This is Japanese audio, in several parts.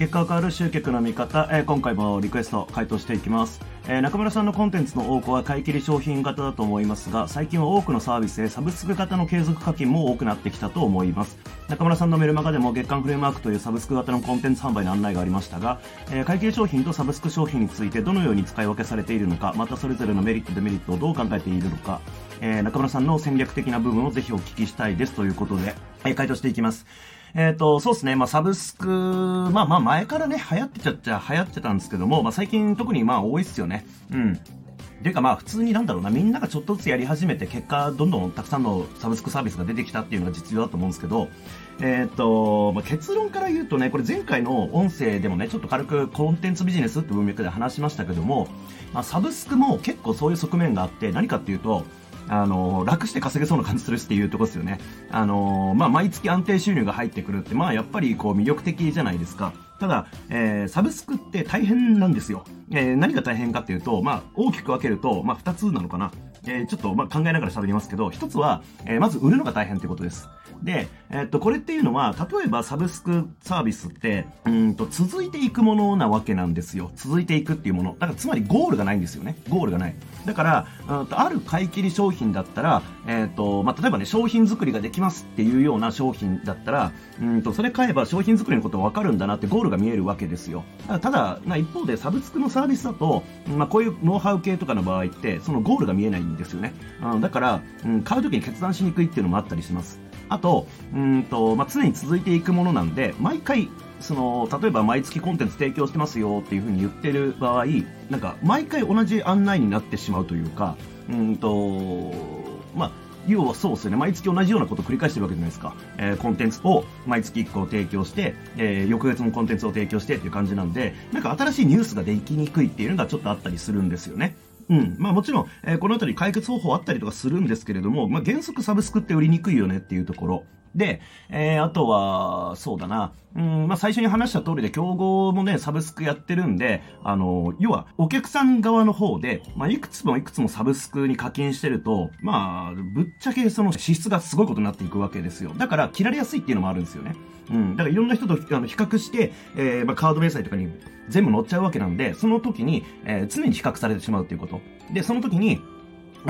結果が変わる集客の見方、えー、今回もリクエスト回答していきます、えー、中村さんのコンテンツの多くは買い切り商品型だと思いますが最近は多くのサービスでサブスク型の継続課金も多くなってきたと思います。中村さんのメルマガでも月間フレームワークというサブスク型のコンテンツ販売の案内がありましたが、えー、会計商品とサブスク商品についてどのように使い分けされているのかまたそれぞれのメリットデメリットをどう考えているのか、えー、中村さんの戦略的な部分をぜひお聞きしたいですということで、えー、回答していきます。えっ、ー、と、そうですね。まあ、サブスク、まあまあ前からね、流行ってちゃっちゃ流行ってたんですけども、まあ最近特にまあ多いっすよね。うん。ていうかまあ普通になんだろうな、みんながちょっとずつやり始めて結果どんどんたくさんのサブスクサービスが出てきたっていうのが実情だと思うんですけど、えっ、と、まあ、結論から言うとね、これ前回の音声でもね、ちょっと軽くコンテンツビジネスって文脈で話しましたけども、まあ、サブスクも結構そういう側面があって何かっていうと、あの、楽して稼げそうな感じするしっていうとこですよね。あの、まあ、毎月安定収入が入ってくるって、まあ、やっぱりこう魅力的じゃないですか。ただ、えー、サブスクって大変なんですよ。えー、何が大変かっていうと、まあ、大きく分けると、まあ、二つなのかな。えー、ちょっと、まあ、考えながら喋りますけど、一つは、えー、まず売るのが大変っていうことです。で、えー、っと、これっていうのは、例えばサブスクサービスって、うんと、続いていくものなわけなんですよ。続いていくっていうもの。だから、つまりゴールがないんですよね。ゴールがない。だから、ある買い切り商品だったら、えっ、と、まあ、例えばね、商品作りができますっていうような商品だったら、うんと、それ買えば商品作りのことわかるんだなってゴールが見えるわけですよ。ただ、まあ、一方でサブスクのサービスだと、まあ、こういうノウハウ系とかの場合って、そのゴールが見えないんですよね。うん、だから、うん、買うときに決断しにくいっていうのもあったりします。あと、うんと、まあ、常に続いていくものなんで、毎回、その、例えば毎月コンテンツ提供してますよっていうふうに言ってる場合、なんか、毎回同じ案内になってしまうというか、うんと、まあ、要はそうですよね。毎月同じようなことを繰り返してるわけじゃないですか。えー、コンテンツを毎月1個提供して、えー、翌月もコンテンツを提供してっていう感じなんで、なんか新しいニュースができにくいっていうのがちょっとあったりするんですよね。うん。まあもちろん、えー、このあたり解決方法あったりとかするんですけれども、まあ原則サブスクって売りにくいよねっていうところ。で、えー、あとは、そうだな。うん、まあ、最初に話した通りで、競合もね、サブスクやってるんで、あの、要は、お客さん側の方で、まあ、いくつもいくつもサブスクに課金してると、まあ、ぶっちゃけその支出がすごいことになっていくわけですよ。だから、切られやすいっていうのもあるんですよね。うん。だから、いろんな人とあの比較して、えー、まあ、カード明細とかに全部載っちゃうわけなんで、その時に、えー、常に比較されてしまうっていうこと。で、その時に、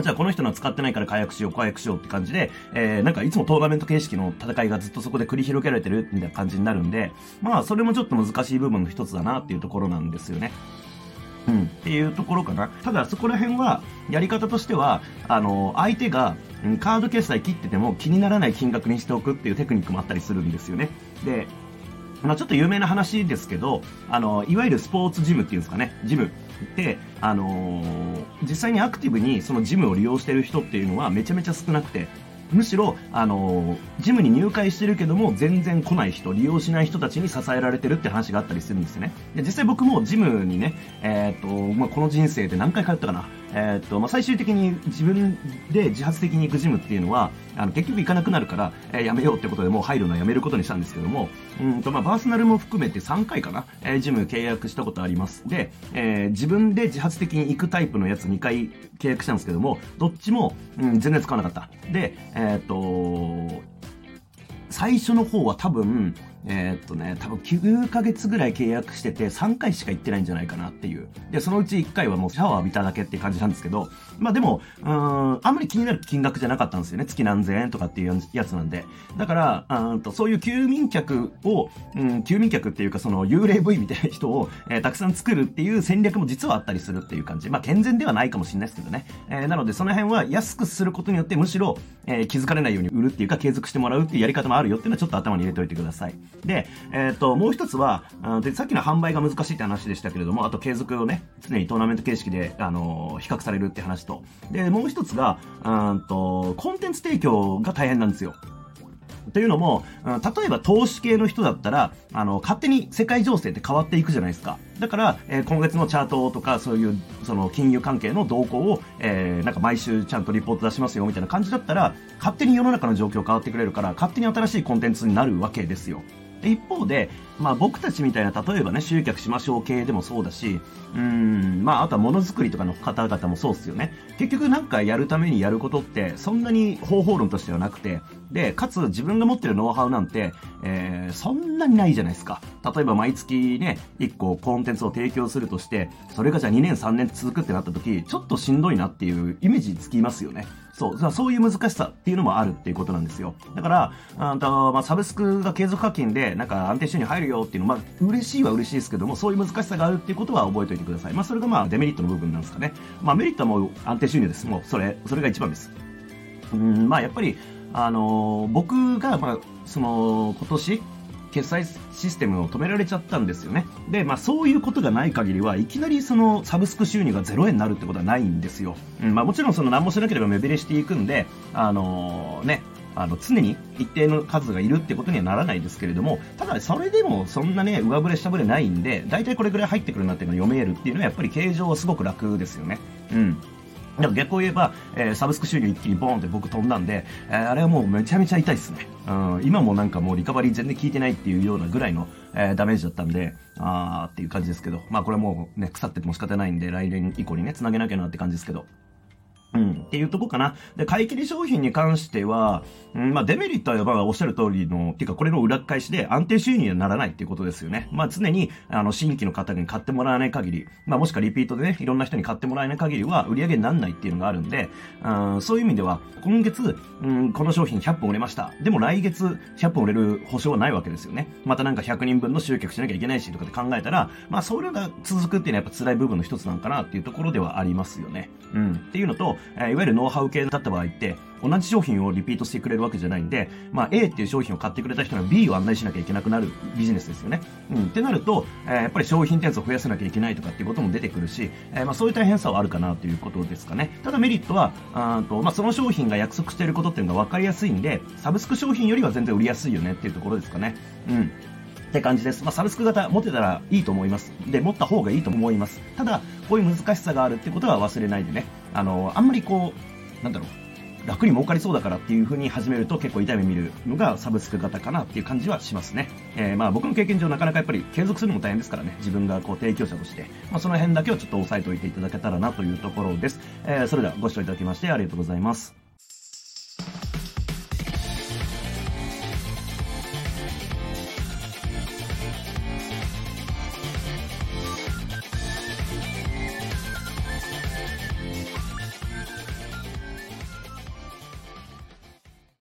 じゃあこの人の使ってないから解約しよう、解約しようって感じで、えー、なんかいつもトーナメント形式の戦いがずっとそこで繰り広げられてるみたいな感じになるんで、まあそれもちょっと難しい部分の一つだなっていうところなんですよね。うん、っていうところかな。ただそこら辺は、やり方としては、あの、相手が、カード決済切ってても気にならない金額にしておくっていうテクニックもあったりするんですよね。で、まあ、ちょっと有名な話ですけど、あの、いわゆるスポーツジムっていうんですかね、ジムって、あのー、実際にアクティブにそのジムを利用してる人っていうのはめちゃめちゃ少なくて、むしろ、あの、ジムに入会してるけども、全然来ない人、利用しない人たちに支えられてるって話があったりするんですよね。で、実際僕もジムにね、えっ、と、まあ、この人生で何回通ったかな。えっと、まあ、最終的に自分で自発的に行くジムっていうのは、あの、結局行かなくなるから、えー、やめようってことでもう入るのはやめることにしたんですけども、うんと、まあ、パーソナルも含めて3回かな、えー、ジム契約したことあります。で、えー、自分で自発的に行くタイプのやつ2回契約したんですけども、どっちも、うん、全然使わなかった。で、えっと、最初の方は多分、えー、っとね、多分9ヶ月ぐらい契約してて3回しか行ってないんじゃないかなっていう。で、そのうち1回はもうシャワー浴びただけっていう感じなんですけど、まあでも、うん、あんまり気になる金額じゃなかったんですよね。月何千円とかっていうやつなんで。だから、うんとそういう休眠客を、うん、休眠客っていうかその幽霊部位みたいな人を、えー、たくさん作るっていう戦略も実はあったりするっていう感じ。まあ健全ではないかもしれないですけどね。えー、なのでその辺は安くすることによってむしろ、えー、気づかれないように売るっていうか継続してもらうっていうやり方もあるよっていうのはちょっと頭に入れておいてください。で、えー、と、もう一つは、あで、さっきの販売が難しいって話でしたけれども、あと継続をね、常にトーナメント形式で、あの比較されるって話と。で、もう一つが、うんと、コンテンツ提供が大変なんですよ。というのも、例えば投資系の人だったら、あの、勝手に世界情勢って変わっていくじゃないですか。だから、えー、今月のチャートとか、そういう、その、金融関係の動向を、えー、なんか毎週ちゃんとリポート出しますよ、みたいな感じだったら、勝手に世の中の状況変わってくれるから、勝手に新しいコンテンツになるわけですよ。一方で、まあ僕たちみたいな、例えばね、集客しましょう系でもそうだし、うん、まああとはものづくりとかの方々もそうっすよね。結局なんかやるためにやることって、そんなに方法論としてはなくて、で、かつ自分が持ってるノウハウなんて、えー、そんなにないじゃないですか。例えば毎月ね、1個コンテンツを提供するとして、それがじゃあ2年3年続くってなった時、ちょっとしんどいなっていうイメージつきますよね。そう、そういう難しさっていうのもあるっていうことなんですよ。だから、あとまあ、サブスクが継続課金で、なんか安定収入入るよっていうのは、まあ、嬉しいは嬉しいですけども、そういう難しさがあるっていうことは覚えておいてください。まあ、それがまあ、デメリットの部分なんですかね。まあ、メリットはもう安定収入です。もう、それ、それが一番です。うん、まあ、やっぱり、あのー、僕が、まあ、その、今年、決済システムを止められちゃったんですよね。で、まあそういうことがない限りは、いきなりそのサブスク収入が0円になるってことはないんですよ。うん、まあもちろんその何もしなければ目減りしていくんで、あのー、ね、あの常に一定の数がいるってことにはならないですけれども、ただそれでもそんなね、上振れ下振れないんで、大体これぐらい入ってくるなっていうのを読めるっていうのはやっぱり形状はすごく楽ですよね。うん。でも逆を言えば、えー、サブスク収入一気にボーンって僕飛んだんで、えー、あれはもうめちゃめちゃ痛いですね。うん、今もなんかもうリカバリー全然効いてないっていうようなぐらいの、えー、ダメージだったんで、あーっていう感じですけど、まあこれはもうね、腐ってても仕方ないんで、来年以降にね、繋げなきゃなって感じですけど。うん、っていうとこかな。で、買い切り商品に関しては、うん、まあ、デメリットは、まあ、おっしゃる通りの、っていうか、これの裏返しで安定収入にはならないっていうことですよね。まあ、常に、あの、新規の方に買ってもらわない限り、まあ、もしくはリピートでね、いろんな人に買ってもらえない限りは、売り上げにならないっていうのがあるんで、うん、そういう意味では、今月、うん、この商品100本売れました。でも来月100本売れる保証はないわけですよね。またなんか100人分の集客しなきゃいけないしとかで考えたら、まあ、それが続くっていうのはやっぱ辛い部分の一つなんかなっていうところではありますよね。うん。っていうのと、え、いわゆるノウハウ系だった場合って、同じ商品をリピートしてくれるわけじゃないんで、まあ A っていう商品を買ってくれた人が B を案内しなきゃいけなくなるビジネスですよね。うん。ってなると、えー、やっぱり商品点数を増やさなきゃいけないとかっていうことも出てくるし、えー、まあそういう大変さはあるかなということですかね。ただメリットは、あとまあその商品が約束していることっていうのが分かりやすいんで、サブスク商品よりは全然売りやすいよねっていうところですかね。うん。って感じです。まあ、サブスク型持てたらいいと思います。で、持った方がいいと思います。ただ、こういう難しさがあるってことは忘れないでね。あの、あんまりこう、なんだろう、楽に儲かりそうだからっていう風に始めると結構痛い目見るのがサブスク型かなっていう感じはしますね。えー、まあ僕の経験上なかなかやっぱり継続するのも大変ですからね、自分がこう提供者として、まあその辺だけをちょっと押さえておいていただけたらなというところです。えー、それではご視聴いただきましてありがとうございます。